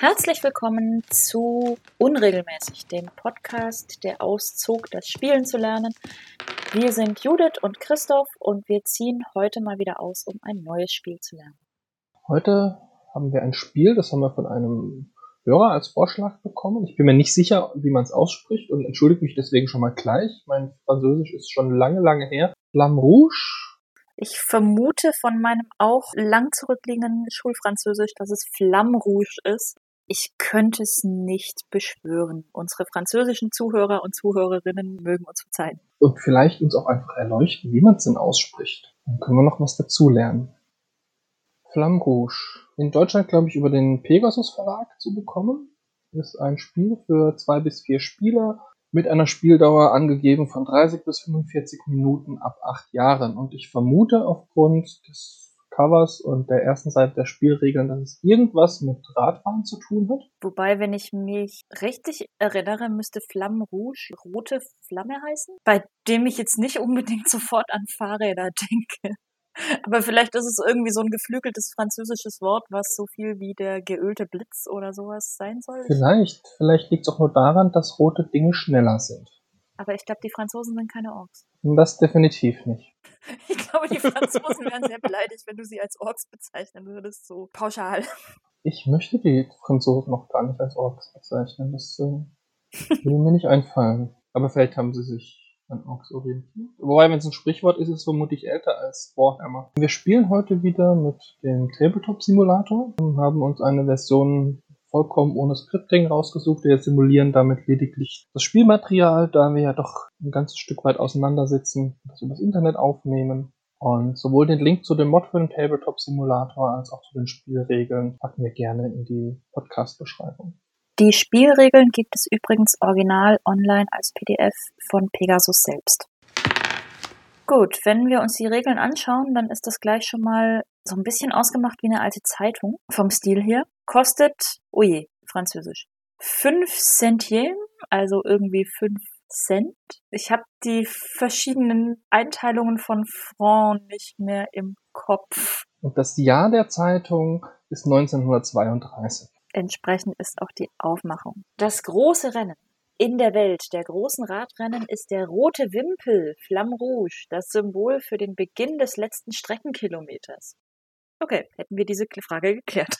Herzlich willkommen zu Unregelmäßig, dem Podcast, der auszog, das Spielen zu lernen. Wir sind Judith und Christoph und wir ziehen heute mal wieder aus, um ein neues Spiel zu lernen. Heute haben wir ein Spiel, das haben wir von einem Hörer als Vorschlag bekommen. Ich bin mir nicht sicher, wie man es ausspricht und entschuldige mich deswegen schon mal gleich. Mein Französisch ist schon lange, lange her. Flamme Rouge ich vermute von meinem auch lang zurückliegenden Schulfranzösisch, dass es Flamme Rouge ist. Ich könnte es nicht beschwören. Unsere französischen Zuhörer und Zuhörerinnen mögen uns verzeihen. Und vielleicht uns auch einfach erleuchten, wie man es denn ausspricht. Dann können wir noch was dazulernen. Flamme Rouge. In Deutschland, glaube ich, über den Pegasus Verlag zu bekommen. Ist ein Spiel für zwei bis vier Spieler mit einer Spieldauer angegeben von 30 bis 45 Minuten ab acht Jahren. Und ich vermute aufgrund des Covers und der ersten Seite der Spielregeln, dass es irgendwas mit Radfahren zu tun hat. Wobei, wenn ich mich richtig erinnere, müsste Flamme Rouge rote Flamme heißen, bei dem ich jetzt nicht unbedingt sofort an Fahrräder denke. Aber vielleicht ist es irgendwie so ein geflügeltes französisches Wort, was so viel wie der geölte Blitz oder sowas sein soll. Vielleicht. Vielleicht liegt es auch nur daran, dass rote Dinge schneller sind. Aber ich glaube, die Franzosen sind keine Orks. Das definitiv nicht. Ich glaube, die Franzosen wären sehr beleidigt, wenn du sie als Orks bezeichnen würdest, so pauschal. Ich möchte die Franzosen noch gar nicht als Orks bezeichnen. Das äh, würde mir nicht einfallen. Aber vielleicht haben sie sich an Orks orientiert. Wobei, wenn es ein Sprichwort ist, ist es vermutlich älter als Warhammer. Wir spielen heute wieder mit dem Tabletop-Simulator und haben uns eine Version vollkommen ohne Scripting rausgesucht. Wir simulieren damit lediglich das Spielmaterial, da wir ja doch ein ganzes Stück weit auseinandersitzen, das übers Internet aufnehmen. Und sowohl den Link zu dem Mod für den Tabletop Simulator als auch zu den Spielregeln packen wir gerne in die Podcast-Beschreibung. Die Spielregeln gibt es übrigens original online als PDF von Pegasus selbst. Gut, wenn wir uns die Regeln anschauen, dann ist das gleich schon mal so ein bisschen ausgemacht wie eine alte Zeitung vom Stil her. Kostet, oje, oh französisch, 5 Centiem, also irgendwie 5 Cent. Ich habe die verschiedenen Einteilungen von Franc nicht mehr im Kopf. Und das Jahr der Zeitung ist 1932. Entsprechend ist auch die Aufmachung. Das große Rennen in der Welt der großen Radrennen ist der rote Wimpel, Flamme Rouge, das Symbol für den Beginn des letzten Streckenkilometers. Okay, hätten wir diese Frage geklärt.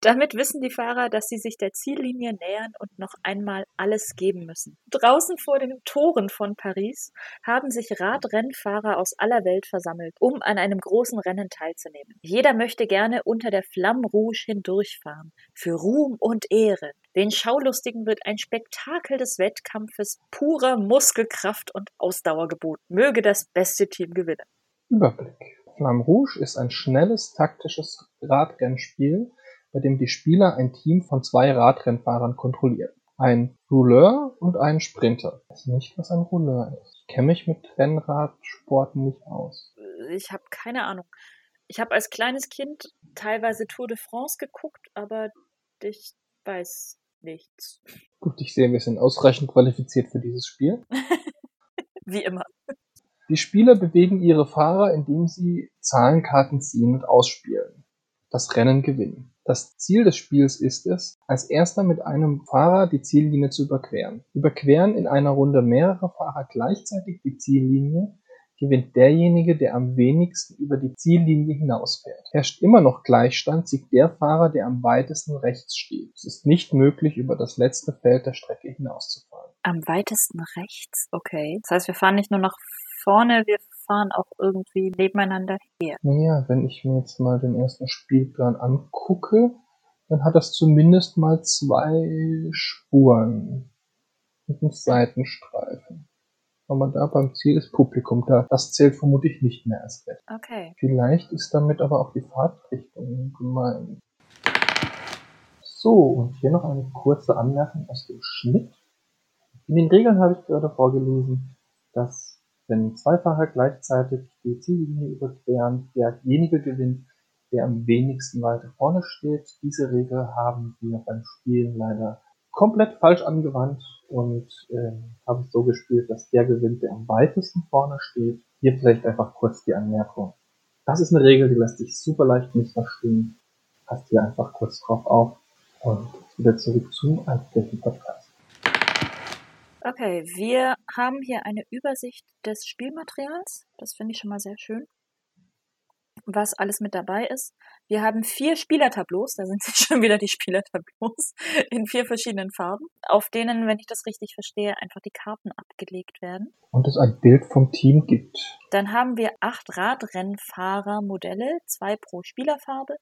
Damit wissen die Fahrer, dass sie sich der Ziellinie nähern und noch einmal alles geben müssen. Draußen vor den Toren von Paris haben sich Radrennfahrer aus aller Welt versammelt, um an einem großen Rennen teilzunehmen. Jeder möchte gerne unter der Flamme Rouge hindurchfahren, für Ruhm und Ehre. Den Schaulustigen wird ein Spektakel des Wettkampfes purer Muskelkraft und Ausdauer geboten. Möge das beste Team gewinnen. Überblick. Flamme Rouge ist ein schnelles, taktisches Radrennspiel, bei dem die Spieler ein Team von zwei Radrennfahrern kontrollieren. Ein Rouleur und einen Sprinter. Ich weiß nicht, was ein Rouleur ist. Ich kenne mich mit Rennradsporten nicht aus. Ich habe keine Ahnung. Ich habe als kleines Kind teilweise Tour de France geguckt, aber ich weiß nichts. Gut, ich sehe, wir sind ausreichend qualifiziert für dieses Spiel. Wie immer. Die Spieler bewegen ihre Fahrer, indem sie Zahlenkarten ziehen und ausspielen. Das Rennen gewinnen. Das Ziel des Spiels ist es, als Erster mit einem Fahrer die Ziellinie zu überqueren. Überqueren in einer Runde mehrere Fahrer gleichzeitig die Ziellinie, gewinnt derjenige, der am wenigsten über die Ziellinie hinausfährt. Herrscht immer noch Gleichstand, siegt der Fahrer, der am weitesten rechts steht. Es ist nicht möglich, über das letzte Feld der Strecke hinauszufahren. Am weitesten rechts? Okay. Das heißt, wir fahren nicht nur nach vorne, wir fahren auch irgendwie nebeneinander her. Naja, wenn ich mir jetzt mal den ersten Spielplan angucke, dann hat das zumindest mal zwei Spuren mit einem Seitenstreifen. Aber da beim Ziel ist Publikum da. Das zählt vermutlich nicht mehr als recht. Okay. Vielleicht ist damit aber auch die Fahrtrichtung gemeint. So, und hier noch eine kurze Anmerkung aus dem Schnitt. In den Regeln habe ich gerade vorgelesen, dass wenn zwei Fahrer gleichzeitig die Ziellinie überqueren, derjenige gewinnt, der am wenigsten weiter vorne steht. Diese Regel haben wir beim Spielen leider komplett falsch angewandt und äh, haben es so gespielt, dass der gewinnt, der am weitesten vorne steht. Hier vielleicht einfach kurz die Anmerkung. Das ist eine Regel, die lässt sich super leicht missverstehen. Passt hier einfach kurz drauf auf und wieder zurück zum Altflächen Podcast. Okay, wir haben hier eine Übersicht des Spielmaterials. Das finde ich schon mal sehr schön. Was alles mit dabei ist. Wir haben vier Spielertableaus, da sind jetzt schon wieder die Spielertableaus in vier verschiedenen Farben, auf denen, wenn ich das richtig verstehe, einfach die Karten abgelegt werden. Und es ein Bild vom Team gibt. Dann haben wir acht Radrennfahrer-Modelle, zwei pro Spielerfarbe,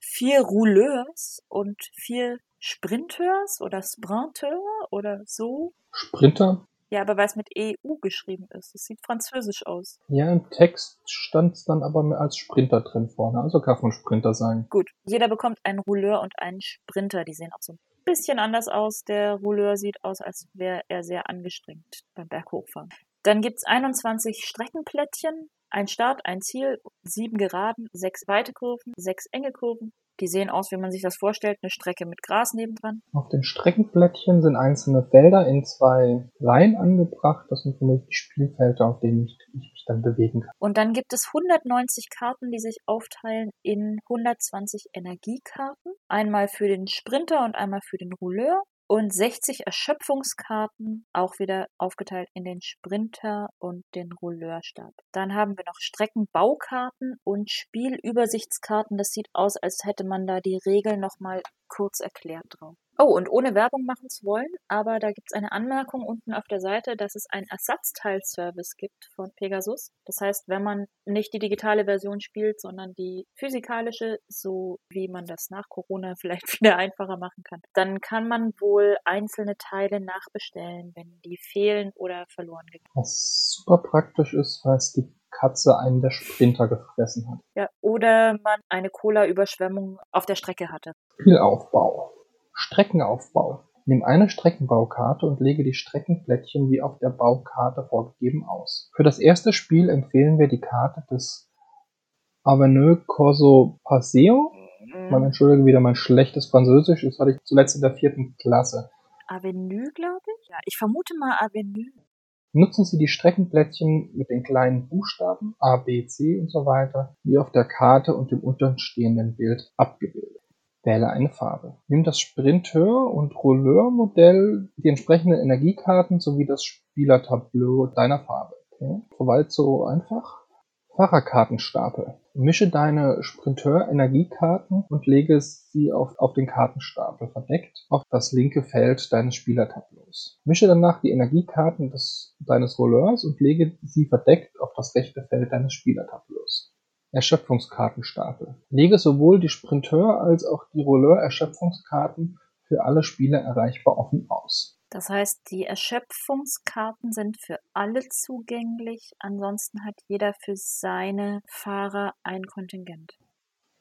vier Rouleurs und vier Sprinteurs oder Sprinteur oder so. Sprinter? Ja, aber weil es mit EU geschrieben ist. Es sieht französisch aus. Ja, im Text stand es dann aber mehr als Sprinter drin vorne. Also kann von Sprinter sein. Gut, jeder bekommt einen Rouleur und einen Sprinter. Die sehen auch so ein bisschen anders aus. Der Rouleur sieht aus, als wäre er sehr angestrengt beim Berghochfahren. Dann gibt's 21 Streckenplättchen, ein Start, ein Ziel, sieben Geraden, sechs weite Kurven, sechs enge Kurven, die sehen aus, wie man sich das vorstellt, eine Strecke mit Gras nebendran. Auf den Streckenplättchen sind einzelne Felder in zwei Reihen angebracht. Das sind vermutlich die Spielfelder, auf denen ich, ich mich dann bewegen kann. Und dann gibt es 190 Karten, die sich aufteilen in 120 Energiekarten. Einmal für den Sprinter und einmal für den Rouleur und 60 Erschöpfungskarten, auch wieder aufgeteilt in den Sprinter und den Rouleurstab. Dann haben wir noch Streckenbaukarten und Spielübersichtskarten. Das sieht aus, als hätte man da die Regeln nochmal kurz erklärt drauf. Oh, und ohne Werbung machen zu wollen, aber da gibt es eine Anmerkung unten auf der Seite, dass es einen Ersatzteilservice gibt von Pegasus. Das heißt, wenn man nicht die digitale Version spielt, sondern die physikalische, so wie man das nach Corona vielleicht wieder einfacher machen kann, dann kann man wohl einzelne Teile nachbestellen, wenn die fehlen oder verloren gehen. Was super praktisch ist, weil es die Katze einen der Sprinter gefressen hat. Ja, oder man eine Cola-Überschwemmung auf der Strecke hatte. Spielaufbau. Streckenaufbau. Nimm eine Streckenbaukarte und lege die Streckenplättchen wie auf der Baukarte vorgegeben aus. Für das erste Spiel empfehlen wir die Karte des Avenue Corso Paseo. Man entschuldige wieder mein schlechtes Französisch, das hatte ich zuletzt in der vierten Klasse. Avenue, glaube ich? Ja, ich vermute mal Avenue. Nutzen Sie die Streckenplättchen mit den kleinen Buchstaben A, B, C und so weiter, wie auf der Karte und dem unterstehenden Bild abgebildet. Wähle eine Farbe. Nimm das Sprinteur- und Rouleur-Modell, die entsprechenden Energiekarten sowie das Spielertableau deiner Farbe. Okay. Soweit so einfach. Fahrerkartenstapel. Mische deine Sprinteur-Energiekarten und lege sie auf, auf den Kartenstapel verdeckt auf das linke Feld deines Spielertableaus. Mische danach die Energiekarten des, deines Rouleurs und lege sie verdeckt auf das rechte Feld deines Spielertableaus. Erschöpfungskartenstapel. Lege sowohl die Sprinteur- als auch die Rouleur-Erschöpfungskarten für alle Spieler erreichbar offen aus. Das heißt, die Erschöpfungskarten sind für alle zugänglich. Ansonsten hat jeder für seine Fahrer ein Kontingent.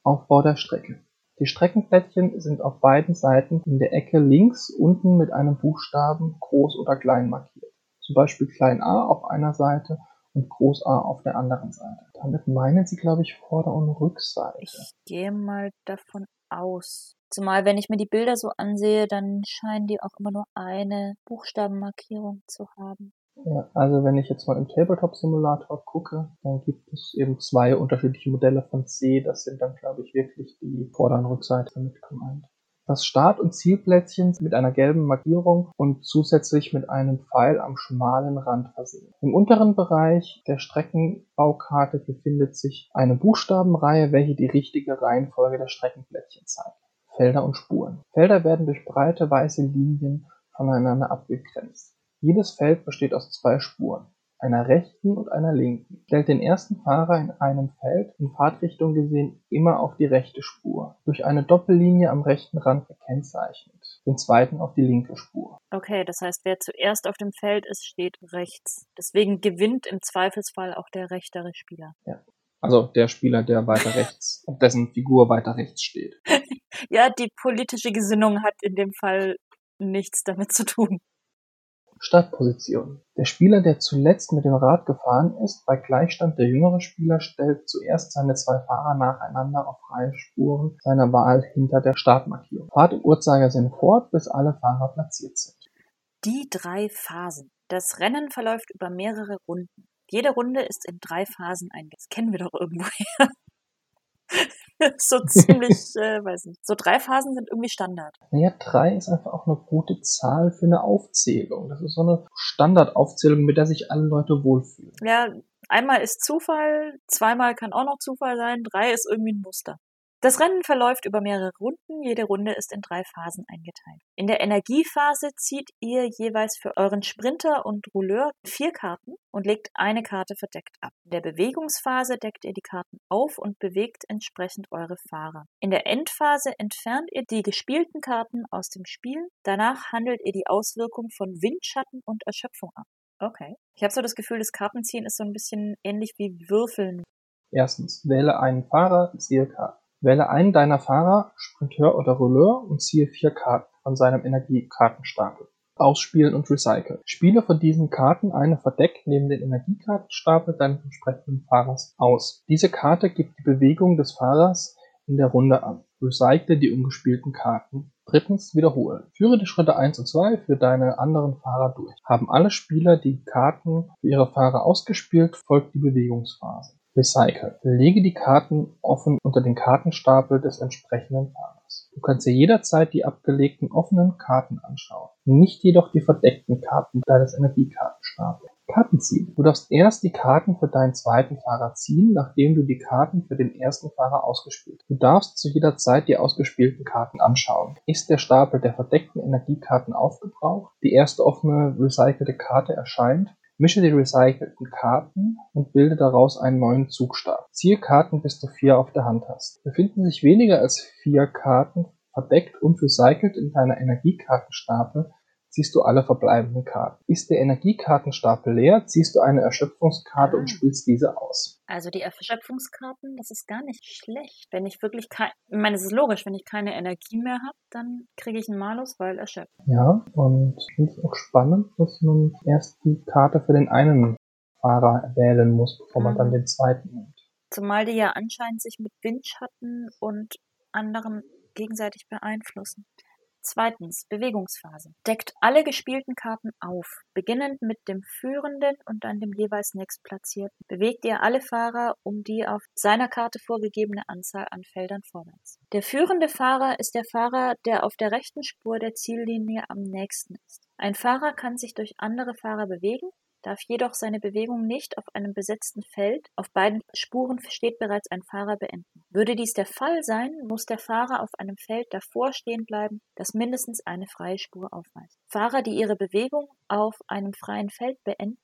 Aufbau der Strecke. Die Streckenplättchen sind auf beiden Seiten in der Ecke links unten mit einem Buchstaben groß oder klein markiert. Zum Beispiel klein a auf einer Seite und groß A auf der anderen Seite. Damit meinen sie, glaube ich, Vorder- und Rückseite. Ich gehe mal davon aus. Zumal, wenn ich mir die Bilder so ansehe, dann scheinen die auch immer nur eine Buchstabenmarkierung zu haben. Ja, also wenn ich jetzt mal im Tabletop-Simulator gucke, dann gibt es eben zwei unterschiedliche Modelle von C. Das sind dann, glaube ich, wirklich die Vorder- und Rückseite mit gemeint. Das Start- und Zielplättchen mit einer gelben Markierung und zusätzlich mit einem Pfeil am schmalen Rand versehen. Im unteren Bereich der Streckenbaukarte befindet sich eine Buchstabenreihe, welche die richtige Reihenfolge der Streckenplättchen zeigt. Felder und Spuren. Felder werden durch breite weiße Linien voneinander abgegrenzt. Jedes Feld besteht aus zwei Spuren, einer rechten und einer linken. Stellt den ersten Fahrer in einem Feld in Fahrtrichtung gesehen immer auf die rechte Spur, durch eine Doppellinie am rechten Rand gekennzeichnet, den zweiten auf die linke Spur. Okay, das heißt, wer zuerst auf dem Feld ist, steht rechts. Deswegen gewinnt im Zweifelsfall auch der rechtere Spieler. Ja. Also der Spieler, der weiter rechts, dessen Figur weiter rechts steht. Ja, die politische Gesinnung hat in dem Fall nichts damit zu tun. Startposition. Der Spieler, der zuletzt mit dem Rad gefahren ist, bei Gleichstand der jüngere Spieler stellt zuerst seine zwei Fahrer nacheinander auf freie Spuren seiner Wahl hinter der Startmarkierung. Fahrt im Uhrzeigersinn fort, bis alle Fahrer platziert sind. Die drei Phasen. Das Rennen verläuft über mehrere Runden. Jede Runde ist in drei Phasen eingeteilt. Das kennen wir doch irgendwoher. so ziemlich, äh, weiß nicht. So drei Phasen sind irgendwie Standard. Naja, drei ist einfach auch eine gute Zahl für eine Aufzählung. Das ist so eine Standardaufzählung, mit der sich alle Leute wohlfühlen. Ja, einmal ist Zufall, zweimal kann auch noch Zufall sein, drei ist irgendwie ein Muster. Das Rennen verläuft über mehrere Runden. Jede Runde ist in drei Phasen eingeteilt. In der Energiephase zieht ihr jeweils für euren Sprinter und Rouleur vier Karten und legt eine Karte verdeckt ab. In der Bewegungsphase deckt ihr die Karten auf und bewegt entsprechend eure Fahrer. In der Endphase entfernt ihr die gespielten Karten aus dem Spiel. Danach handelt ihr die Auswirkung von Windschatten und Erschöpfung ab. Okay. Ich habe so das Gefühl, das Kartenziehen ist so ein bisschen ähnlich wie Würfeln. Erstens, wähle einen Fahrer, ziehe Karten. Wähle einen deiner Fahrer, Sprinteur oder Rouleur und ziehe vier Karten von seinem Energiekartenstapel. Ausspielen und recyceln. Spiele von diesen Karten eine verdeckt neben den Energiekartenstapel deines entsprechenden Fahrers aus. Diese Karte gibt die Bewegung des Fahrers in der Runde an. Recycle die ungespielten Karten. Drittens wiederholen. Führe die Schritte 1 und 2 für deine anderen Fahrer durch. Haben alle Spieler die Karten für ihre Fahrer ausgespielt, folgt die Bewegungsphase. Recycle. Lege die Karten offen unter den Kartenstapel des entsprechenden Fahrers. Du kannst dir jederzeit die abgelegten offenen Karten anschauen, nicht jedoch die verdeckten Karten deines Energiekartenstapels. Karten ziehen. Du darfst erst die Karten für deinen zweiten Fahrer ziehen, nachdem du die Karten für den ersten Fahrer ausgespielt hast. Du darfst zu jeder Zeit die ausgespielten Karten anschauen. Ist der Stapel der verdeckten Energiekarten aufgebraucht, die erste offene recycelte Karte erscheint, Mische die recycelten Karten und bilde daraus einen neuen Zugstab. Ziehe Karten, bis du vier auf der Hand hast. Befinden sich weniger als vier Karten verdeckt und recycelt in deiner Energiekartenstapel, ziehst du alle verbleibenden Karten. Ist der Energiekartenstapel leer, ziehst du eine Erschöpfungskarte und spielst diese aus. Also die Erschöpfungskarten, das ist gar nicht schlecht. Wenn ich wirklich kein, ich meine, es ist logisch, wenn ich keine Energie mehr habe, dann kriege ich einen Malus, weil erschöpft. Ja, und ich finde es auch spannend, dass man erst die Karte für den einen Fahrer wählen muss, bevor man Mhm. dann den zweiten nimmt. Zumal die ja anscheinend sich mit Windschatten und anderen gegenseitig beeinflussen. Zweitens, Bewegungsphase. Deckt alle gespielten Karten auf, beginnend mit dem Führenden und dann dem jeweils nächstplatzierten. Bewegt ihr alle Fahrer um die auf seiner Karte vorgegebene Anzahl an Feldern vorwärts. Der führende Fahrer ist der Fahrer, der auf der rechten Spur der Ziellinie am nächsten ist. Ein Fahrer kann sich durch andere Fahrer bewegen, darf jedoch seine Bewegung nicht auf einem besetzten Feld, auf beiden Spuren steht bereits ein Fahrer beenden. Würde dies der Fall sein, muss der Fahrer auf einem Feld davor stehen bleiben, das mindestens eine freie Spur aufweist. Fahrer, die ihre Bewegung auf einem freien Feld beenden,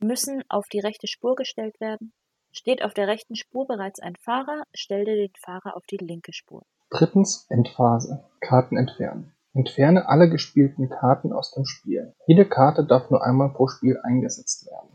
müssen auf die rechte Spur gestellt werden. Steht auf der rechten Spur bereits ein Fahrer, stelle den Fahrer auf die linke Spur. Drittens Endphase. Karten entfernen. Entferne alle gespielten Karten aus dem Spiel. Jede Karte darf nur einmal pro Spiel eingesetzt werden.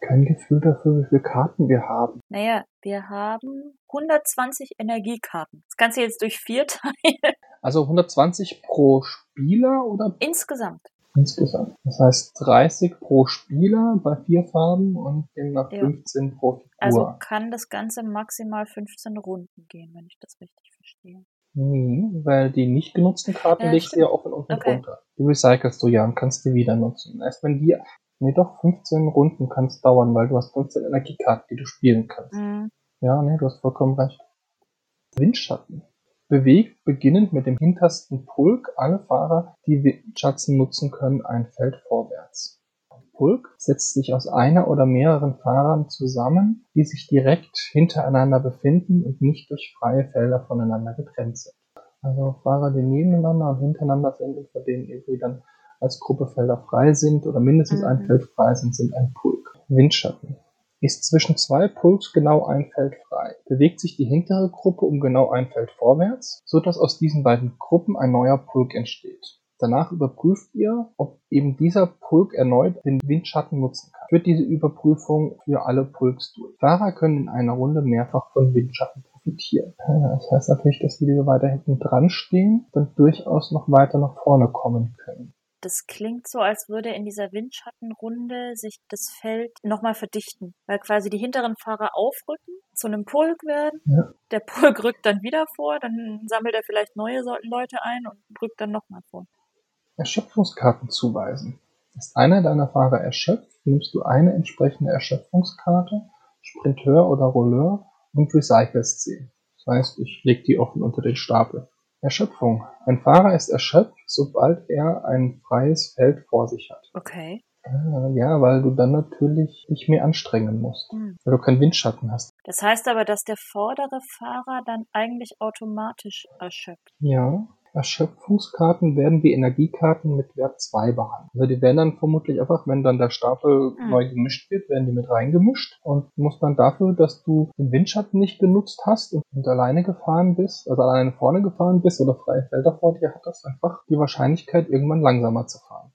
Kein Gefühl dafür, wie viele Karten wir haben. Naja, wir haben 120 Energiekarten. Das Ganze jetzt durch vier Teile. Also 120 pro Spieler oder Insgesamt. insgesamt. Das heißt 30 pro Spieler bei vier Farben und demnach Ja. 15 pro Figur. Also kann das Ganze maximal 15 Runden gehen, wenn ich das richtig verstehe. Nee, weil die nicht genutzten Karten Ja, legst du ja offen unten Okay. drunter. Die recycelst du ja und kannst die wieder nutzen. Erst wenn die, nee doch, 15 Runden kann es dauern, weil du hast 15 Energiekarten, die du spielen kannst. Mhm. Ja, nee, du hast vollkommen recht. Windschatten. Bewegt beginnend mit dem hintersten Pulk alle Fahrer, die Windschatten nutzen können, ein Feld vorwärts. Pulk setzt sich aus einer oder mehreren Fahrern zusammen, die sich direkt hintereinander befinden und nicht durch freie Felder voneinander getrennt sind. Also Fahrer, die nebeneinander und hintereinander sind und von denen irgendwie dann als Gruppe Felder frei sind oder mindestens ein Mhm. Feld frei sind, sind ein Pulk. Windschatten. Ist zwischen zwei Pulks genau ein Feld frei, bewegt sich die hintere Gruppe um genau ein Feld vorwärts, so dass aus diesen beiden Gruppen ein neuer Pulk entsteht. Danach überprüft ihr, ob eben dieser Pulk erneut den Windschatten nutzen kann. Führt diese Überprüfung für alle Pulks durch. Fahrer können in einer Runde mehrfach von Windschatten profitieren. Das heißt natürlich, dass die, die weiter hinten dran stehen, dann durchaus noch weiter nach vorne kommen können. Das klingt so, als würde in dieser Windschattenrunde sich das Feld nochmal verdichten, weil quasi die hinteren Fahrer aufrücken, zu einem Pulk werden. Ja. Der Pulk rückt dann wieder vor, dann sammelt er vielleicht neue Leute ein und rückt dann nochmal vor. Erschöpfungskarten zuweisen. Ist einer deiner Fahrer erschöpft, nimmst du eine entsprechende Erschöpfungskarte, Sprinteur oder Rolleur und recycelst sie. Das heißt, ich lege die offen unter den Stapel. Erschöpfung. Ein Fahrer ist erschöpft, sobald er ein freies Feld vor sich hat. Okay. Ah, Ja, weil du dann natürlich dich mehr anstrengen musst. Hm. Weil du keinen Windschatten hast. Das heißt aber, dass der vordere Fahrer dann eigentlich automatisch erschöpft. Ja. Erschöpfungskarten werden wie Energiekarten mit Wert 2 behandelt. Also die werden dann vermutlich einfach, wenn dann der Stapel Hm. neu gemischt wird, werden die mit reingemischt und muss dann dafür, dass du den Windschatten nicht genutzt hast und, und alleine gefahren bist, also alleine vorne gefahren bist oder freie Felder vor dir hattest, einfach die Wahrscheinlichkeit, irgendwann langsamer zu fahren.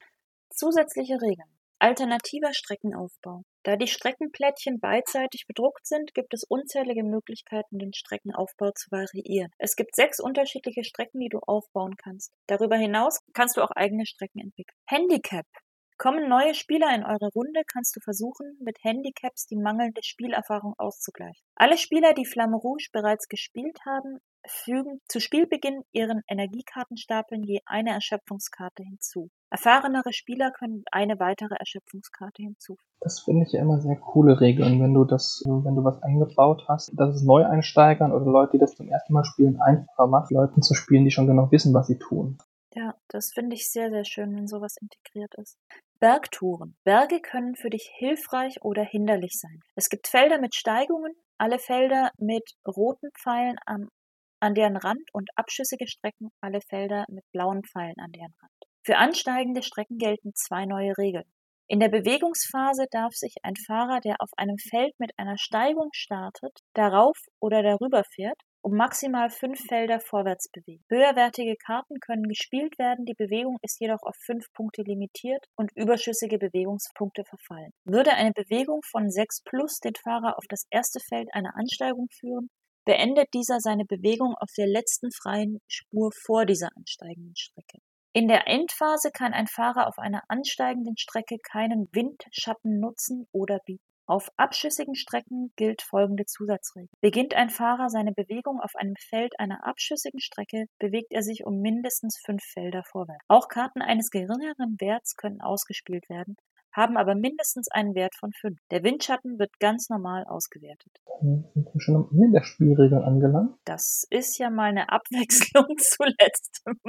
Zusätzliche Regeln. Alternativer Streckenaufbau. Da die Streckenplättchen beidseitig bedruckt sind, gibt es unzählige Möglichkeiten, den Streckenaufbau zu variieren. Es gibt sechs unterschiedliche Strecken, die du aufbauen kannst. Darüber hinaus kannst du auch eigene Strecken entwickeln. Handicap. Kommen neue Spieler in eure Runde, kannst du versuchen, mit Handicaps die mangelnde Spielerfahrung auszugleichen. Alle Spieler, die Flamme Rouge bereits gespielt haben, fügen zu Spielbeginn ihren Energiekartenstapeln je eine Erschöpfungskarte hinzu. Erfahrenere Spieler können eine weitere Erschöpfungskarte hinzufügen. Das finde ich ja immer sehr coole Regeln, wenn du das, wenn du was eingebaut hast, dass es Neueinsteigern oder Leute, die das zum ersten Mal spielen, einfacher macht, Leuten zu spielen, die schon genau wissen, was sie tun. Ja, das finde ich sehr, sehr schön, wenn sowas integriert ist. Bergtouren. Berge können für dich hilfreich oder hinderlich sein. Es gibt Felder mit Steigungen, alle Felder mit roten Pfeilen am, an deren Rand und abschüssige Strecken, alle Felder mit blauen Pfeilen an deren Rand. Für ansteigende Strecken gelten zwei neue Regeln. In der Bewegungsphase darf sich ein Fahrer, der auf einem Feld mit einer Steigung startet, darauf oder darüber fährt, um maximal fünf Felder vorwärts bewegen. Höherwertige Karten können gespielt werden, die Bewegung ist jedoch auf fünf Punkte limitiert und überschüssige Bewegungspunkte verfallen. Würde eine Bewegung von 6 plus den Fahrer auf das erste Feld einer Ansteigung führen, beendet dieser seine Bewegung auf der letzten freien Spur vor dieser ansteigenden Strecke. In der Endphase kann ein Fahrer auf einer ansteigenden Strecke keinen Windschatten nutzen oder bieten. Auf abschüssigen Strecken gilt folgende Zusatzregel. Beginnt ein Fahrer seine Bewegung auf einem Feld einer abschüssigen Strecke, bewegt er sich um mindestens fünf Felder vorwärts. Auch Karten eines geringeren Werts können ausgespielt werden, haben aber mindestens einen Wert von fünf. Der Windschatten wird ganz normal ausgewertet. Dann sind wir schon am Ende der Spielregeln angelangt. Das ist ja mal eine Abwechslung zu letztem.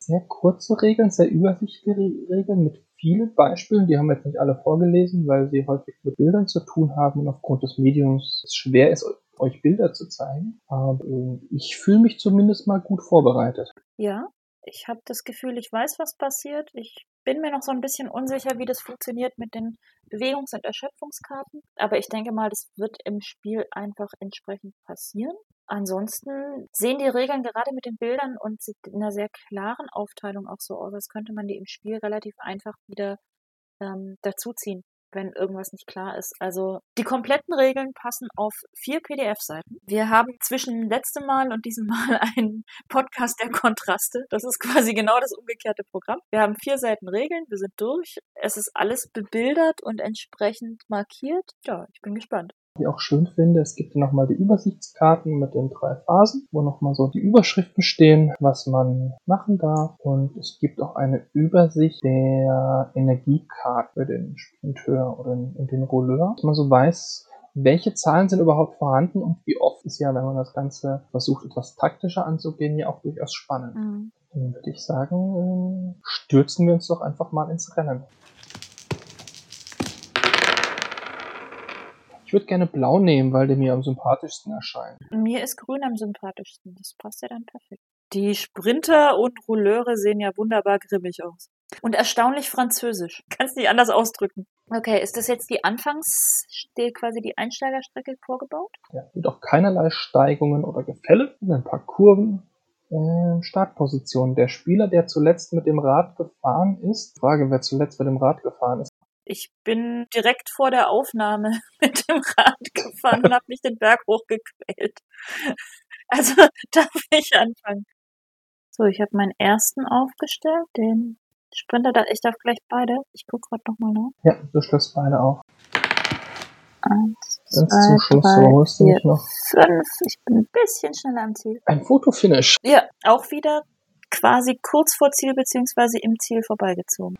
Sehr kurze Regeln, sehr übersichtliche Regeln mit vielen Beispielen. Die haben wir jetzt nicht alle vorgelesen, weil sie häufig mit Bildern zu tun haben und aufgrund des Mediums es schwer ist, euch Bilder zu zeigen. Aber äh, ich fühle mich zumindest mal gut vorbereitet. Ja, ich habe das Gefühl, ich weiß, was passiert. Ich bin mir noch so ein bisschen unsicher, wie das funktioniert mit den Bewegungs- und Erschöpfungskarten. Aber ich denke mal, das wird im Spiel einfach entsprechend passieren. Ansonsten sehen die Regeln gerade mit den Bildern und in einer sehr klaren Aufteilung auch so aus, als könnte man die im Spiel relativ einfach wieder ähm, dazuziehen, wenn irgendwas nicht klar ist. Also die kompletten Regeln passen auf vier PDF-Seiten. Wir haben zwischen letztem Mal und diesem Mal einen Podcast der Kontraste. Das ist quasi genau das umgekehrte Programm. Wir haben vier Seiten Regeln, wir sind durch. Es ist alles bebildert und entsprechend markiert. Ja, ich bin gespannt. Ich auch schön finde, es gibt nochmal die Übersichtskarten mit den drei Phasen, wo nochmal so die Überschriften stehen, was man machen darf. Und es gibt auch eine Übersicht der Energiekarten für den Sprinteur oder den, den Rouleur, dass man so weiß, welche Zahlen sind überhaupt vorhanden und wie oft ist ja, wenn man das Ganze versucht, etwas taktischer anzugehen, ja auch durchaus spannend. Mhm. Dann würde ich sagen, äh, stürzen wir uns doch einfach mal ins Rennen. Ich würde gerne blau nehmen, weil der mir am sympathischsten erscheint. Mir ist grün am sympathischsten. Das passt ja dann perfekt. Die Sprinter und Rouleure sehen ja wunderbar grimmig aus. Und erstaunlich französisch. Kannst nicht anders ausdrücken. Okay, ist das jetzt die Anfangs, die, quasi die Einsteigerstrecke vorgebaut? Ja, auch keinerlei Steigungen oder Gefälle. Und ein paar Kurven. Äh, Startposition. Der Spieler, der zuletzt mit dem Rad gefahren ist. Frage, wer zuletzt mit dem Rad gefahren ist. Ich bin direkt vor der Aufnahme mit dem Rad gefahren und habe mich den Berg hochgequält. Also darf ich anfangen. So, ich habe meinen ersten aufgestellt, den Sprinter. Da, ich darf gleich beide. Ich gucke gerade nochmal nach. Ja, du stößt beide auf. Eins, Ganz zum zwei, Schluss drei, holst du vier, mich noch. fünf. Ich bin ein bisschen schneller am Ziel. Ein Fotofinish. Ja, auch wieder quasi kurz vor Ziel beziehungsweise im Ziel vorbeigezogen.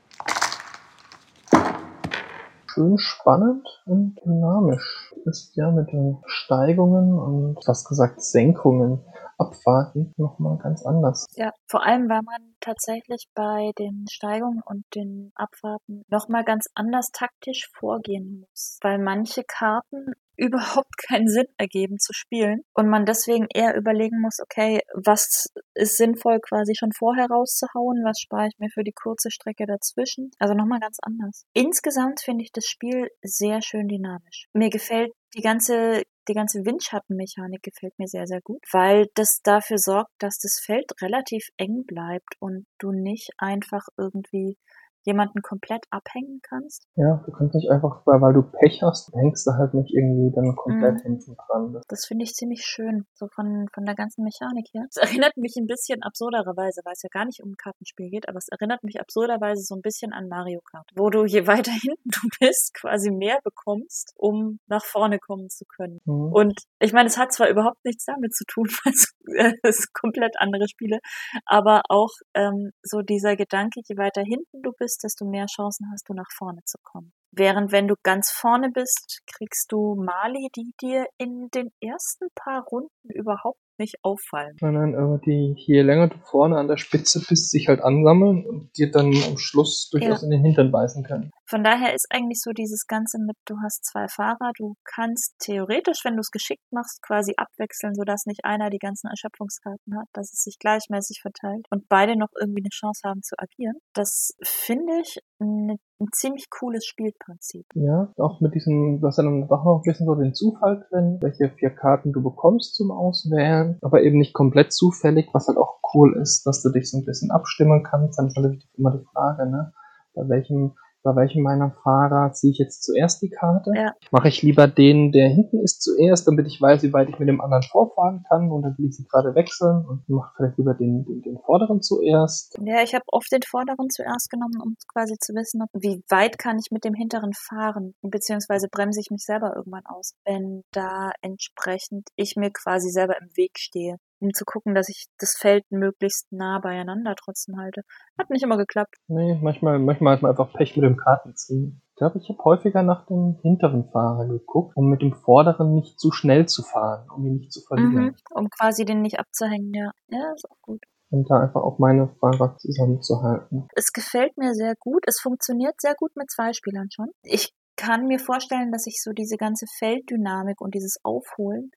Schön spannend und dynamisch. Ist ja mit den Steigungen und fast gesagt Senkungen Abfahrten nochmal ganz anders. Ja, vor allem, weil man tatsächlich bei den Steigungen und den Abfahrten nochmal ganz anders taktisch vorgehen muss, weil manche Karten überhaupt keinen Sinn ergeben zu spielen und man deswegen eher überlegen muss, okay, was ist sinnvoll quasi schon vorher rauszuhauen, was spare ich mir für die kurze Strecke dazwischen. Also nochmal ganz anders. Insgesamt finde ich das Spiel sehr schön dynamisch. Mir gefällt die ganze die ganze Windschattenmechanik gefällt mir sehr, sehr gut, weil das dafür sorgt, dass das Feld relativ eng bleibt und du nicht einfach irgendwie jemanden komplett abhängen kannst. Ja, du kannst nicht einfach, weil, weil du Pech hast, hängst du halt nicht irgendwie dann komplett mhm. hinten dran. Das, das finde ich ziemlich schön, so von, von der ganzen Mechanik her. Es erinnert mich ein bisschen absurderweise, weil es ja gar nicht um ein Kartenspiel geht, aber es erinnert mich absurderweise so ein bisschen an Mario Kart, wo du je weiter hinten du bist, quasi mehr bekommst, um nach vorne kommen zu können. Mhm. Und ich meine, es hat zwar überhaupt nichts damit zu tun, weil es, äh, es komplett andere Spiele, aber auch ähm, so dieser Gedanke, je weiter hinten du bist, desto mehr Chancen hast du nach vorne zu kommen. Während wenn du ganz vorne bist, kriegst du Mali, die dir in den ersten paar Runden überhaupt nicht auffallen. Nein, nein, aber die, je länger du vorne an der Spitze bist, sich halt ansammeln und dir dann am Schluss durchaus ja. in den Hintern beißen können. Von daher ist eigentlich so dieses Ganze mit, du hast zwei Fahrer, du kannst theoretisch, wenn du es geschickt machst, quasi abwechseln, sodass nicht einer die ganzen Erschöpfungskarten hat, dass es sich gleichmäßig verteilt und beide noch irgendwie eine Chance haben zu agieren. Das finde ich ein ziemlich cooles Spielprinzip. Ja, auch mit diesem, du hast dann doch noch ein bisschen so den Zufall drin, welche vier Karten du bekommst zum Auswählen, aber eben nicht komplett zufällig, was halt auch cool ist, dass du dich so ein bisschen abstimmen kannst. Dann ist natürlich immer die Frage, ne, bei welchem bei welchem meiner Fahrer ziehe ich jetzt zuerst die Karte? Ja. Mache ich lieber den, der hinten ist zuerst, damit ich weiß, wie weit ich mit dem anderen vorfahren kann und dann will ich sie gerade wechseln und mache vielleicht lieber den, den, den vorderen zuerst. Ja, ich habe oft den vorderen zuerst genommen, um quasi zu wissen, wie weit kann ich mit dem hinteren fahren, beziehungsweise bremse ich mich selber irgendwann aus, wenn da entsprechend ich mir quasi selber im Weg stehe um zu gucken, dass ich das Feld möglichst nah beieinander trotzdem halte. Hat nicht immer geklappt. Nee, manchmal, manchmal hat man einfach Pech mit dem Kartenziehen. Ich glaube, ich habe häufiger nach dem hinteren Fahrer geguckt, um mit dem vorderen nicht zu schnell zu fahren, um ihn nicht zu verlieren. Mhm, um quasi den nicht abzuhängen, ja. Ja, ist auch gut. Und da einfach auch meine Fahrer zusammenzuhalten. Es gefällt mir sehr gut. Es funktioniert sehr gut mit zwei Spielern schon. Ich kann mir vorstellen, dass ich so diese ganze Felddynamik und dieses Aufholen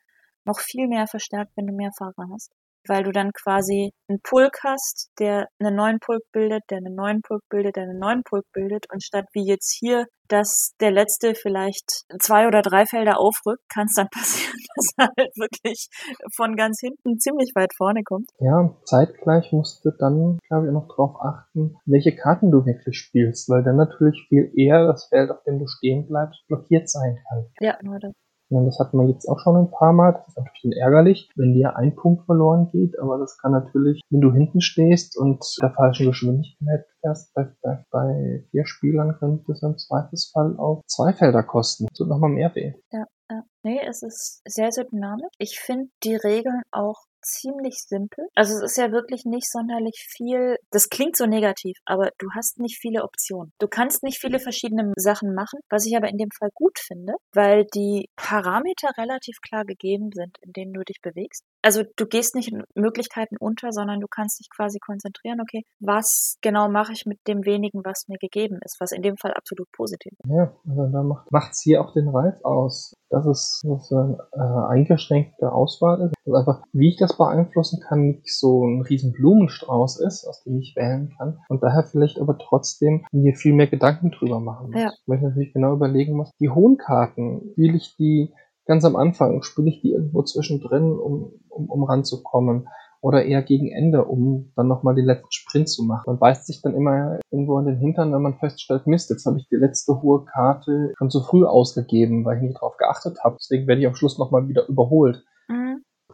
noch viel mehr verstärkt, wenn du mehr Fahrer hast. Weil du dann quasi einen Pulk hast, der einen neuen Pulk bildet, der einen neuen Pulk bildet, der einen neuen Pulk bildet. Und statt wie jetzt hier, dass der letzte vielleicht zwei oder drei Felder aufrückt, kann es dann passieren, dass er halt wirklich von ganz hinten ziemlich weit vorne kommt. Ja, zeitgleich musst du dann, glaube ich, noch darauf achten, welche Karten du wirklich spielst, weil dann natürlich viel eher das Feld, auf dem du stehen bleibst, blockiert sein kann. Ja, nur das. Ja, das hatten wir jetzt auch schon ein paar Mal. Das ist natürlich ärgerlich, wenn dir ein Punkt verloren geht, aber das kann natürlich, wenn du hinten stehst und der falschen Geschwindigkeit fährst, bei, bei, bei vier Spielern könnte es im Zweifelsfall auch zwei Felder kosten. Das tut nochmal mehr weh. Ja, ja. Nee, es ist sehr, sehr dynamisch. Ich finde die Regeln auch ziemlich simpel. Also es ist ja wirklich nicht sonderlich viel. Das klingt so negativ, aber du hast nicht viele Optionen. Du kannst nicht viele verschiedene Sachen machen, was ich aber in dem Fall gut finde, weil die Parameter relativ klar gegeben sind, in denen du dich bewegst. Also du gehst nicht in Möglichkeiten unter, sondern du kannst dich quasi konzentrieren, okay, was genau mache ich mit dem wenigen, was mir gegeben ist, was in dem Fall absolut positiv ist. Ja, also da macht es hier auch den Reiz aus, dass es, dass eine äh, eingeschränkte Auswahl ist. Also einfach, wie ich das beeinflussen kann, nicht so ein riesen Blumenstrauß ist, aus dem ich wählen kann. Und daher vielleicht aber trotzdem mir viel mehr Gedanken drüber machen muss. Ja. Weil ich natürlich genau überlegen muss, die hohen Karten, will ich die ganz am Anfang, spiele ich die irgendwo zwischendrin, um, um, um ranzukommen oder eher gegen Ende, um dann nochmal den letzten Sprint zu machen. Man beißt sich dann immer irgendwo in den Hintern, wenn man feststellt, Mist, jetzt habe ich die letzte hohe Karte schon zu früh ausgegeben, weil ich nicht drauf geachtet habe. Deswegen werde ich am Schluss nochmal wieder überholt.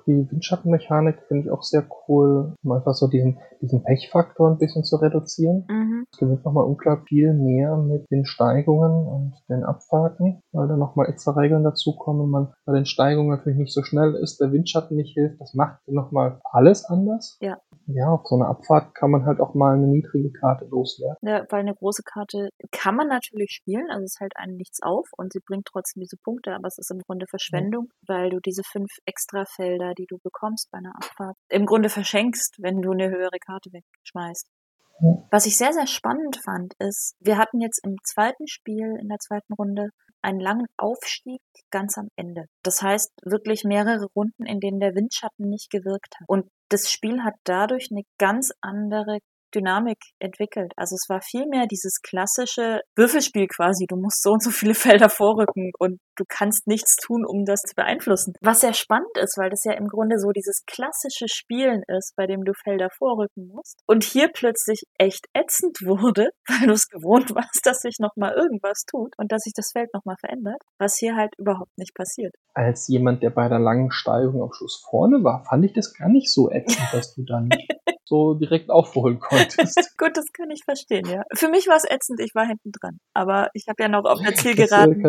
Die Windschattenmechanik finde ich auch sehr cool, um einfach so diesen, diesen Pechfaktor ein bisschen zu reduzieren. Mhm. Es gewinnt nochmal unklar viel mehr mit den Steigungen und den Abfahrten, weil da nochmal extra Regeln dazukommen. Man bei den Steigungen natürlich nicht so schnell ist, der Windschatten nicht hilft. Das macht nochmal alles anders. Ja. Ja, auf so einer Abfahrt kann man halt auch mal eine niedrige Karte loswerden. Ja, weil eine große Karte kann man natürlich spielen, also es hält einem nichts auf und sie bringt trotzdem diese Punkte, aber es ist im Grunde Verschwendung, ja. weil du diese fünf Extrafelder, die du bekommst bei einer Abfahrt, im Grunde verschenkst, wenn du eine höhere Karte wegschmeißt. Was ich sehr, sehr spannend fand, ist, wir hatten jetzt im zweiten Spiel, in der zweiten Runde, einen langen Aufstieg ganz am Ende. Das heißt wirklich mehrere Runden, in denen der Windschatten nicht gewirkt hat. Und das Spiel hat dadurch eine ganz andere Dynamik entwickelt. Also es war viel mehr dieses klassische Würfelspiel quasi. Du musst so und so viele Felder vorrücken und du kannst nichts tun, um das zu beeinflussen. Was sehr spannend ist, weil das ja im Grunde so dieses klassische Spielen ist, bei dem du Felder vorrücken musst. Und hier plötzlich echt ätzend wurde, weil du es gewohnt warst, dass sich nochmal irgendwas tut und dass sich das Feld nochmal verändert, was hier halt überhaupt nicht passiert. Als jemand, der bei der langen Steigung am Schluss vorne war, fand ich das gar nicht so ätzend, dass du dann so direkt aufholen konntest. Gut, das kann ich verstehen, ja. Für mich war es ätzend, ich war hinten dran. Aber ich habe ja noch auf der Zielgeraden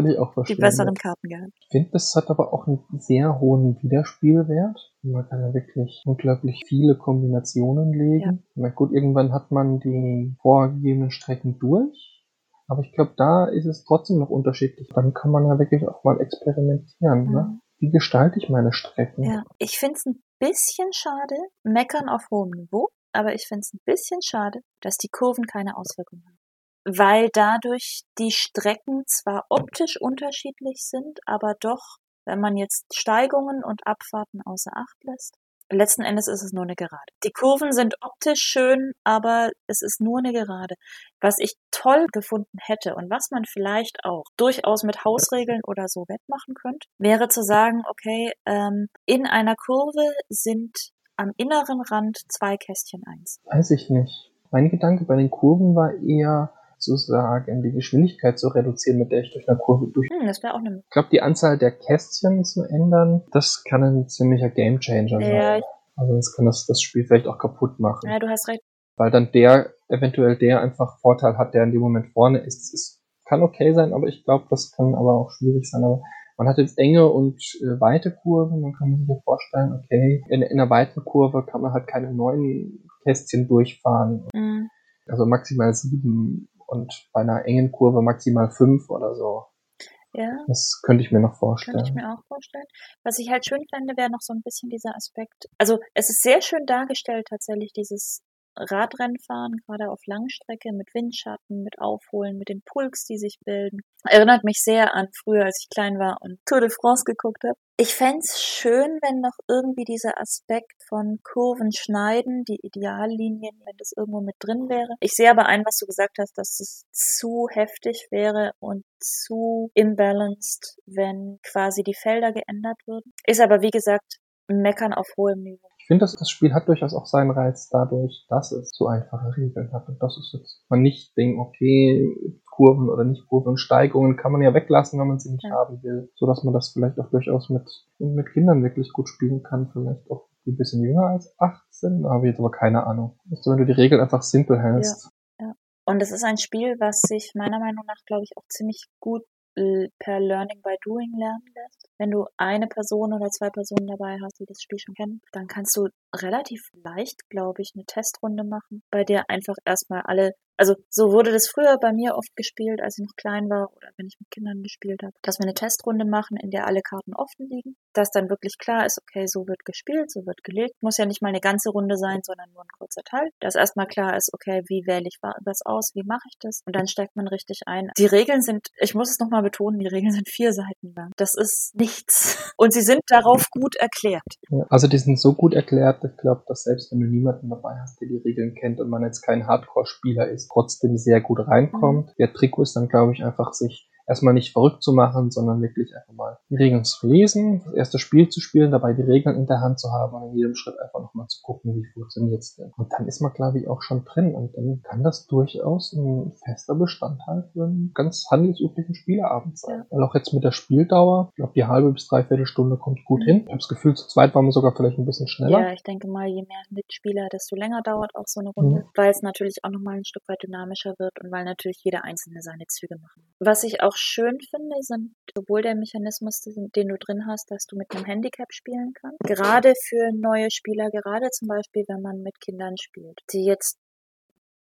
die besseren ja. Karten gehabt. Ich finde, das hat aber auch einen sehr hohen Wiederspielwert. Man kann ja wirklich unglaublich viele Kombinationen legen. Ja. Na gut, irgendwann hat man die vorgegebenen Strecken durch. Aber ich glaube, da ist es trotzdem noch unterschiedlich. Dann kann man ja wirklich auch mal experimentieren. Ne? Mhm. Ne? Wie gestalte ich meine Strecken? Ja, ich finde es ein bisschen schade, meckern auf hohem Niveau, aber ich finde es ein bisschen schade, dass die Kurven keine Auswirkungen haben. Weil dadurch die Strecken zwar optisch unterschiedlich sind, aber doch, wenn man jetzt Steigungen und Abfahrten außer Acht lässt, letzten Endes ist es nur eine Gerade. Die Kurven sind optisch schön, aber es ist nur eine Gerade. Was ich toll gefunden hätte und was man vielleicht auch durchaus mit Hausregeln oder so wettmachen könnte, wäre zu sagen, okay, ähm, in einer Kurve sind am inneren Rand zwei Kästchen eins. Weiß ich nicht. Mein Gedanke bei den Kurven war eher, sozusagen die Geschwindigkeit zu reduzieren, mit der ich durch eine Kurve durch. Hm, das wäre auch eine. Ich glaube, die Anzahl der Kästchen zu ändern, das kann ein ziemlicher Gamechanger ja, sein. Also sonst kann das das Spiel vielleicht auch kaputt machen. Ja, du hast recht. Weil dann der, eventuell der einfach Vorteil hat, der in dem Moment vorne ist. Es kann okay sein, aber ich glaube, das kann aber auch schwierig sein. Aber man hat jetzt enge und äh, weite Kurven, dann kann man sich ja vorstellen, okay, in, in einer weiten Kurve kann man halt keine neuen Kästchen durchfahren. Mhm. Also maximal sieben und bei einer engen Kurve maximal fünf oder so. Ja. Das könnte ich mir noch vorstellen. Könnte ich mir auch vorstellen. Was ich halt schön fände, wäre noch so ein bisschen dieser Aspekt. Also es ist sehr schön dargestellt tatsächlich dieses Radrennfahren, gerade auf Langstrecke mit Windschatten, mit Aufholen, mit den Pulks, die sich bilden. Erinnert mich sehr an früher, als ich klein war und Tour de France geguckt habe. Ich fände schön, wenn noch irgendwie dieser Aspekt von Kurven schneiden, die Ideallinien, wenn das irgendwo mit drin wäre. Ich sehe aber ein, was du gesagt hast, dass es zu heftig wäre und zu imbalanced, wenn quasi die Felder geändert würden. Ist aber, wie gesagt, Meckern auf hohem Niveau finde, dass das Spiel hat durchaus auch seinen Reiz dadurch, dass es so einfache Regeln hat. Und das ist jetzt man nicht denkt, okay, Kurven oder nicht Kurven, Steigungen kann man ja weglassen, wenn man sie nicht ja. haben will. So dass man das vielleicht auch durchaus mit, mit Kindern wirklich gut spielen kann. Vielleicht auch die ein bisschen jünger als 18, da habe ich jetzt aber keine Ahnung. Also wenn du die Regeln einfach simpel hältst. Ja. Und es ist ein Spiel, was sich meiner Meinung nach, glaube ich, auch ziemlich gut per Learning by Doing lernen lässt. Wenn du eine Person oder zwei Personen dabei hast, die das Spiel schon kennen, dann kannst du relativ leicht, glaube ich, eine Testrunde machen, bei der einfach erstmal alle also so wurde das früher bei mir oft gespielt, als ich noch klein war oder wenn ich mit Kindern gespielt habe, dass wir eine Testrunde machen, in der alle Karten offen liegen, dass dann wirklich klar ist, okay, so wird gespielt, so wird gelegt. Muss ja nicht mal eine ganze Runde sein, sondern nur ein kurzer Teil. Dass erstmal klar ist, okay, wie wähle ich was aus, wie mache ich das? Und dann steigt man richtig ein. Die Regeln sind, ich muss es nochmal betonen, die Regeln sind vier Seiten lang. Das ist nichts. Und sie sind darauf gut erklärt. Also die sind so gut erklärt, ich glaube, dass selbst wenn du niemanden dabei hast, der die Regeln kennt und man jetzt kein Hardcore-Spieler ist, trotzdem sehr gut reinkommt. Mhm. Der Trick ist dann, glaube ich, einfach sich erstmal nicht verrückt zu machen, sondern wirklich einfach mal die Regeln zu lesen, das erste Spiel zu spielen, dabei die Regeln in der Hand zu haben und in jedem Schritt einfach nochmal zu gucken, wie funktioniert es denn. Und dann ist man, glaube ich, auch schon drin und dann kann das durchaus ein fester Bestandteil für einen ganz handelsüblichen Spieleabend sein. Weil auch jetzt mit der Spieldauer, ich glaube, die halbe bis dreiviertel Stunde kommt gut mhm. hin. Ich habe das Gefühl, zu zweit waren wir sogar vielleicht ein bisschen schneller. Ja, ich denke mal, je mehr Mitspieler, desto länger dauert auch so eine Runde, mhm. weil es natürlich auch nochmal ein Stück weit dynamischer wird und weil natürlich jeder Einzelne seine Züge machen. Was ich auch schön finde, sind sowohl der Mechanismus, den, du drin hast, dass du mit einem Handicap spielen kannst. Gerade für neue Spieler, gerade zum Beispiel, wenn man mit Kindern spielt, die jetzt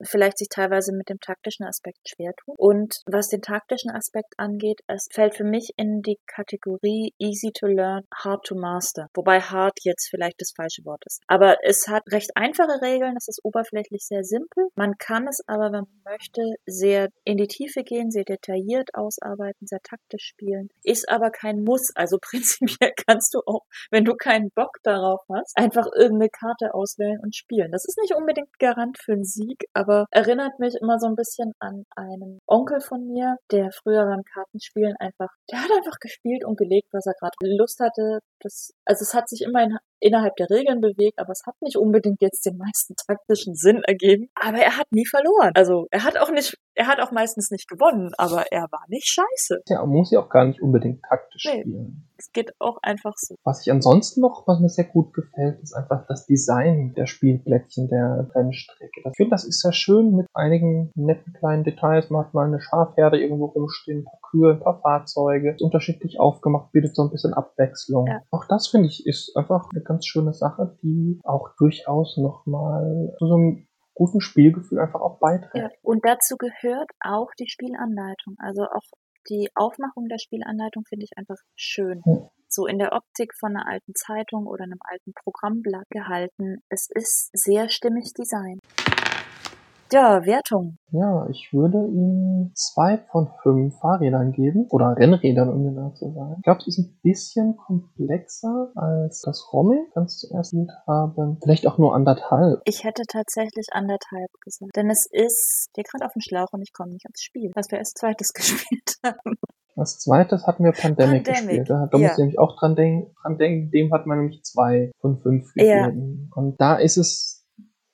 vielleicht sich teilweise mit dem taktischen Aspekt schwer tun. Und was den taktischen Aspekt angeht, es fällt für mich in die Kategorie easy to learn, hard to master. Wobei hard jetzt vielleicht das falsche Wort ist. Aber es hat recht einfache Regeln, es ist oberflächlich sehr simpel. Man kann es aber, wenn man möchte, sehr in die Tiefe gehen, sehr detailliert ausarbeiten, sehr taktisch spielen. Ist aber kein Muss. Also prinzipiell kannst du auch, wenn du keinen Bock darauf hast, einfach irgendeine Karte auswählen und spielen. Das ist nicht unbedingt Garant für einen Sieg, aber aber erinnert mich immer so ein bisschen an einen Onkel von mir, der früher beim Kartenspielen einfach, der hat einfach gespielt und gelegt, was er gerade Lust hatte. Das, also es hat sich immer in, innerhalb der Regeln bewegt, aber es hat nicht unbedingt jetzt den meisten taktischen Sinn ergeben. Aber er hat nie verloren. Also er hat auch nicht, er hat auch meistens nicht gewonnen, aber er war nicht scheiße. Ja, muss ja auch gar nicht unbedingt taktisch nee. spielen. Es geht auch einfach so. Was ich ansonsten noch, was mir sehr gut gefällt, ist einfach das Design der Spielplättchen der Rennstrecke. Ich finde, das ist sehr schön mit einigen netten kleinen Details. Man hat mal eine Schafherde irgendwo rumstehen, Kühe, ein paar Fahrzeuge. Ist unterschiedlich aufgemacht, bietet so ein bisschen Abwechslung. Ja. Auch das finde ich ist einfach eine ganz schöne Sache, die auch durchaus nochmal zu so einem guten Spielgefühl einfach auch beiträgt. Ja, und dazu gehört auch die Spielanleitung. Also auch die Aufmachung der Spielanleitung finde ich einfach schön. Ja. So in der Optik von einer alten Zeitung oder einem alten Programmblatt gehalten. Es ist sehr stimmig designt. Ja, Wertung. Ja, ich würde ihm zwei von fünf Fahrrädern geben. Oder Rennrädern, um genau zu sein. Ich glaube, es ist ein bisschen komplexer als das Rommel ganz zuerst mit haben. Vielleicht auch nur anderthalb. Ich hätte tatsächlich anderthalb gesagt. Denn es ist, dir gerade auf den Schlauch und ich komme nicht ans Spiel, was wir als zweites gespielt haben. Als zweites hatten wir Pandemic, Pandemic. gespielt. Da, da ja. muss ich nämlich auch dran denken, dran denken. Dem hat man nämlich zwei von fünf gegeben. Ja. Und da ist es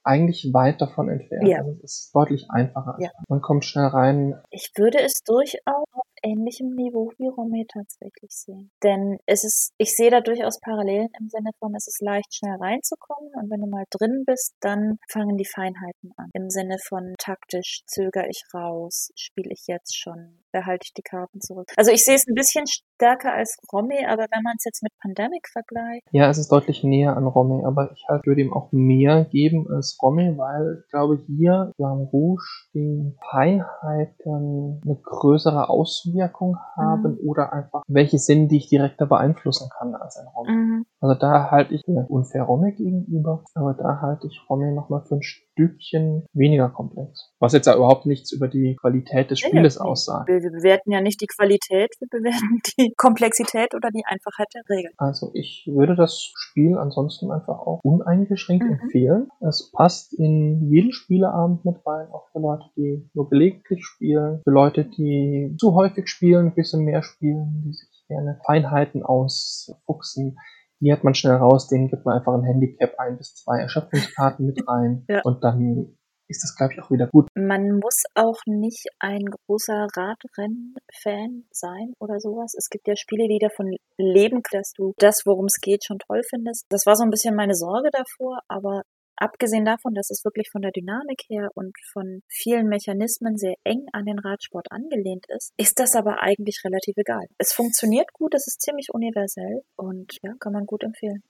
eigentlich weit davon entfernt. Ja. Also es ist deutlich einfacher. Ja. Man kommt schnell rein. Ich würde es durchaus ähnlichem Niveau wie Romeo tatsächlich sehen. Denn es ist, ich sehe da durchaus Parallelen im Sinne von, es ist leicht schnell reinzukommen und wenn du mal drin bist, dann fangen die Feinheiten an. Im Sinne von taktisch zögere ich raus, spiele ich jetzt schon, behalte ich die Karten zurück. Also ich sehe es ein bisschen stärker als Romy, aber wenn man es jetzt mit Pandemic vergleicht. Ja, es ist deutlich näher an Romy, aber ich halt würde ihm auch mehr geben als Romy, weil ich glaube hier beim Rouge die Feinheiten eine größere Auswirkung haben mhm. oder einfach welche sind, die ich direkter beeinflussen kann als ein Romy. Mhm. Also da halte ich unfair Romy gegenüber, aber da halte ich Romy nochmal für ein Stückchen weniger komplex. Was jetzt ja überhaupt nichts über die Qualität des Spieles aussagt. Wir, wir bewerten ja nicht die Qualität, wir bewerten die Komplexität oder die Einfachheit der Regeln. Also ich würde das Spiel ansonsten einfach auch uneingeschränkt mhm. empfehlen. Es passt in jeden Spieleabend mit rein, auch für Leute, die nur gelegentlich spielen, für Leute, die zu häufig spielen, ein bisschen mehr spielen, die sich gerne Feinheiten ausfuchsen die hat man schnell raus, denen gibt man einfach ein Handicap ein bis zwei Erschöpfungskarten mit rein ja. und dann ist das, glaube ich, auch wieder gut. Man muss auch nicht ein großer Radrennen-Fan sein oder sowas. Es gibt ja Spiele, die davon leben, dass du das, worum es geht, schon toll findest. Das war so ein bisschen meine Sorge davor, aber abgesehen davon, dass es wirklich von der Dynamik her und von vielen Mechanismen sehr eng an den Radsport angelehnt ist, ist das aber eigentlich relativ egal. Es funktioniert gut, es ist ziemlich universell und ja, kann man gut empfehlen.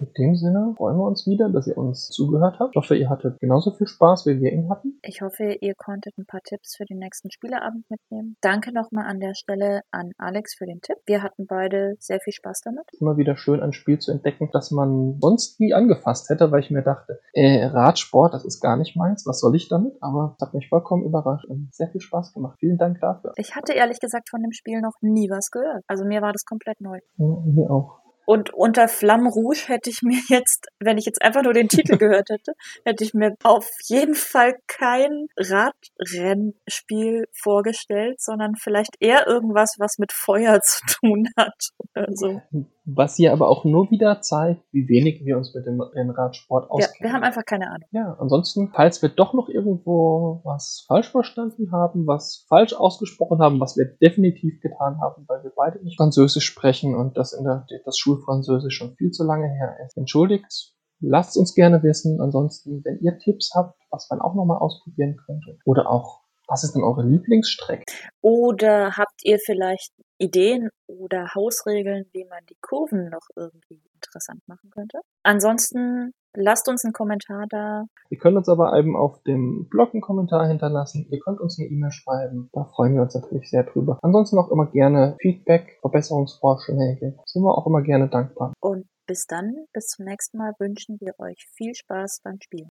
In dem Sinne freuen wir uns wieder, dass ihr uns zugehört habt. Ich hoffe, ihr hattet genauso viel Spaß, wie wir ihn hatten. Ich hoffe, ihr konntet ein paar Tipps für den nächsten Spieleabend mitnehmen. Danke nochmal an der Stelle an Alex für den Tipp. Wir hatten beide sehr viel Spaß damit. Immer wieder schön, ein Spiel zu entdecken, das man sonst nie angefasst hätte, weil ich mir dachte, äh, Radsport, das ist gar nicht meins. Was soll ich damit? Aber es hat mich vollkommen überrascht und sehr viel Spaß gemacht. Vielen Dank dafür. Ich hatte ehrlich gesagt von dem Spiel noch nie was gehört. Also mir war das komplett neu. Ja, mir auch. Und unter Flamme Rouge hätte ich mir jetzt, wenn ich jetzt einfach nur den Titel gehört hätte, hätte ich mir auf jeden Fall kein Radrennspiel vorgestellt, sondern vielleicht eher irgendwas, was mit Feuer zu tun hat oder so. Was hier aber auch nur wieder zeigt, wie wenig wir uns mit dem Rennradsport auskennen. Ja, wir haben einfach keine Ahnung. Ja, ansonsten, falls wir doch noch irgendwo was falsch verstanden haben, was falsch ausgesprochen haben, was wir definitiv getan haben, weil wir beide nicht Französisch sprechen und das in der, das Schulfranzösisch schon viel zu lange her ist. Entschuldigt, lasst uns gerne wissen. Ansonsten, wenn ihr Tipps habt, was man auch nochmal ausprobieren könnte oder auch Was ist denn eure Lieblingsstrecke? Oder habt ihr vielleicht Ideen oder Hausregeln, wie man die Kurven noch irgendwie interessant machen könnte? Ansonsten lasst uns einen Kommentar da. Ihr könnt uns aber eben auf dem Blog einen Kommentar hinterlassen. Ihr könnt uns eine E-Mail schreiben. Da freuen wir uns natürlich sehr drüber. Ansonsten auch immer gerne Feedback, Verbesserungsvorschläge. Sind wir auch immer gerne dankbar. Und bis dann, bis zum nächsten Mal wünschen wir euch viel Spaß beim Spielen.